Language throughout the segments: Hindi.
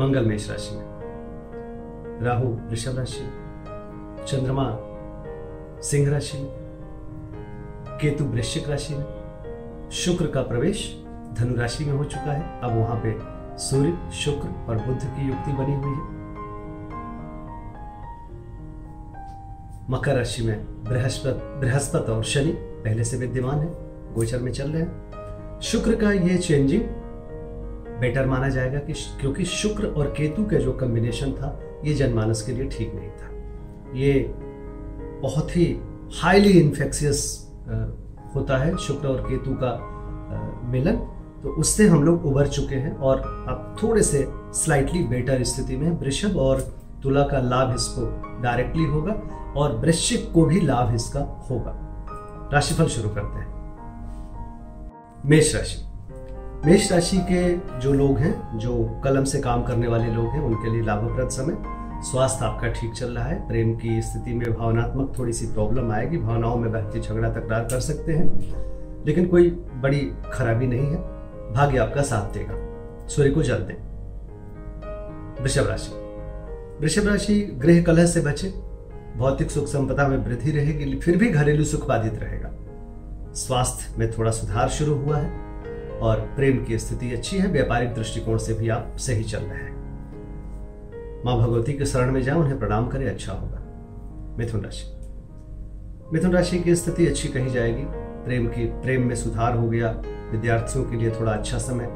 मंगल मेष राशि में। राहु, वृषभ राशि चंद्रमा, सिंह राशि में। केतु, वृश्चिक राशि में। शुक्र का प्रवेश धनु राशि में हो चुका है। अब वहाँ पे सूर्य, शुक्र और बुद्ध की युक्ति बनी हुई है। मकर राशि में बृहस्पति बृहस्पति और शनि पहले से विद्यमान है। गोचर में चल रहे हैं। शुक्र का ये चेंजिंग बेटर माना जाएगा कि क्योंकि शुक्र और केतु का जो कम्बिनेशन था, ये जनमानस के लिए ठीक नहीं था। ये बहुत ही हाईली इन्फेक्शियस होता है शुक्र और केतु का मिलन। तो उससे हम लोग उभर चुके हैं और अब थोड़े से स्लाइटली बेटर स्थिति में वृषभ और तुला का लाभ इसको डायरेक्टली होगा और वृश्चिक को भी लाभ इसका होगा। राशिफल शुरू करते हैं। मेष राशि। मेष राशि के जो लोग हैं, जो कलम से काम करने वाले लोग हैं, उनके लिए लाभप्रद समय। स्वास्थ्य आपका ठीक चल रहा है। प्रेम की स्थिति में भावनात्मक थोड़ी सी प्रॉब्लम आएगी। भावनाओं में व्यक्ति झगड़ा तकरार कर सकते हैं। लेकिन कोई बड़ी खराबी नहीं है। भाग्य आपका साथ देगा। सूर्य को जल दें। वृषभ राशि। वृषभ राशि गृह कलह से बचे। भौतिक सुख संपदा में वृद्धि रहेगी, फिर भी घरेलू सुख बाधित रहेगा। स्वास्थ्य में थोड़ा सुधार शुरू हुआ है। और प्रेम की स्थिति अच्छी है, व्यापारिक दृष्टिकोण से भी आप सही चल रहे हैं। माँ भगवती के शरण में जाएँ, उन्हें प्रणाम करें अच्छा होगा। मिथुन राशि। मिथुन राशि की स्थिति अच्छी कही जाएगी। प्रेम की, प्रेम में सुधार हो गया। विद्यार्थियों के लिए थोड़ा अच्छा समय।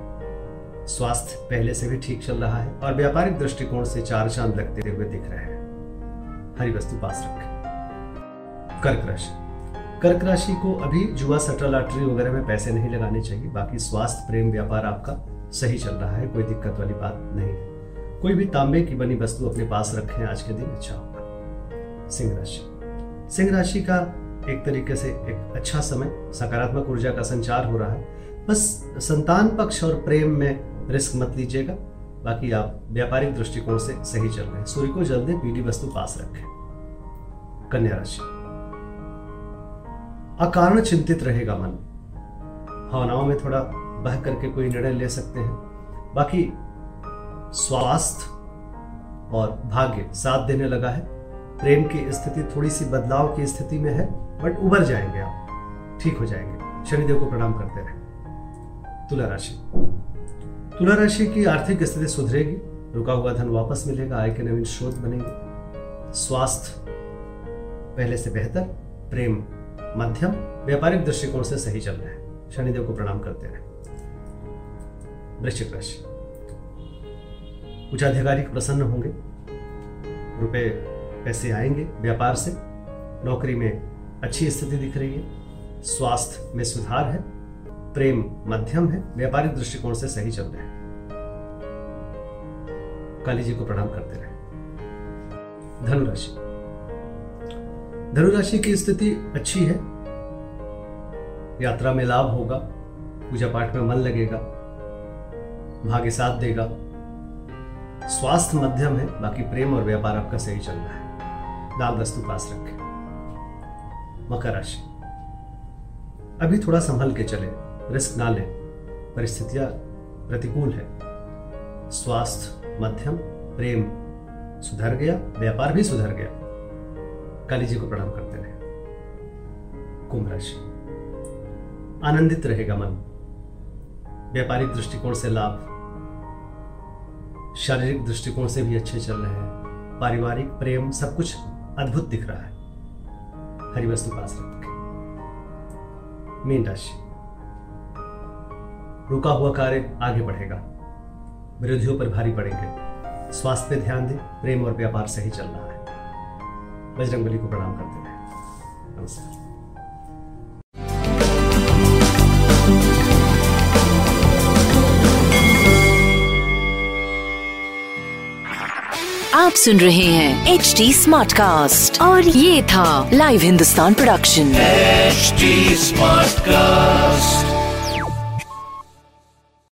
स्वास्थ्य पहले से भी ठीक चल रहा है और व्यापारिक दृष्टिकोण से चार चाँद लगते हुए दिख रहे हैं। हरी वस्तु पास रखें। कर्क राशि। कर्क राशि को अभी जुआ सट्टा लॉटरी वगैरह में पैसे नहीं लगाने चाहिए। बाकी स्वास्थ्य, प्रेम, व्यापार आपका सही चल रहा है, कोई दिक्कत वाली बात नहीं है। कोई भी तांबे की बनी वस्तु अपने पास रखें, आज के दिन अच्छा होगा। सिंह राशि। सिंह राशि का एक तरीके से एक अच्छा समय, सकारात्मक ऊर्जा का संचार हो रहा है। बस संतान पक्ष और प्रेम में रिस्क मत लीजिएगा। बाकी आप व्यापारिक दृष्टिकोण से सही चल रहे हैं। सूर्य को जल्दी पीली वस्तु पास रखें। कन्या राशि। अकारण चिंतित रहेगा मन। भावनाओं में थोड़ा बह करके कोई निर्णय ले सकते हैं। बाकी स्वास्थ्य और भाग्य साथ देने लगा है। प्रेम की स्थिति थोड़ी सी बदलाव की स्थिति में है, बट उबर जाएँगे आप। ठीक हो जाएँगे। शनिदेव को प्रणाम करते रहे। तुला राशि। तुला राशि की आर्थिक स्थिति सुधरेगी। रुका हुआ धन वापस मिलेगा, आय के नवीन स्रोत बनेंगे। स्वास्थ्य पहले से बेहतर, प्रेम मध्यम व्यापारिक दृष्टिकोण से सही चल रहे हैं। शनिदेव को प्रणाम करते रहे वृश्चिक राशि। उच्चाधिकारी प्रसन्न होंगे। रुपए पैसे आएँगे व्यापार से। नौकरी में अच्छी स्थिति दिख रही है। स्वास्थ्य में सुधार है। प्रेम मध्यम है। व्यापारिक दृष्टिकोण से सही चल रहे हैं। काली जी को प्रणाम करते रहे। धनुराशि धनुराशि की स्थिति अच्छी है। यात्रा में लाभ होगा, पूजा पाठ में मन लगेगा, भाग्य साथ देगा। स्वास्थ्य मध्यम है, बाकी प्रेम और व्यापार आपका सही चल रहा है। लाल वस्तु पास रखें। मकर राशि। अभी थोड़ा संभल के चले, रिस्क ना लें। परिस्थितियाँ प्रतिकूल है। स्वास्थ्य मध्यम, प्रेम सुधर गया, व्यापार भी सुधर गया। काली जी को प्रणाम करते रहे। कुंभ राशि। आनंदित रहेगा मन। व्यापारिक दृष्टिकोण से लाभ। शारीरिक दृष्टिकोण से भी अच्छे चल रहे हैं। पारिवारिक प्रेम सब कुछ अद्भुत दिख रहा है। हरी वस्तु पास रखें। मीन राशि। रुका हुआ कार्य आगे बढ़ेगा। विरोधियों पर भारी पड़ेंगे। स्वास्थ्य पे ध्यान दें। प्रेम और व्यापार सही चल रहा है। बजरंगबली को प्रणाम करते रहे नमस्कार। आप सुन रहे हैं एच डी स्मार्ट कास्ट और ये था live Hindustan production H smart Smartcast.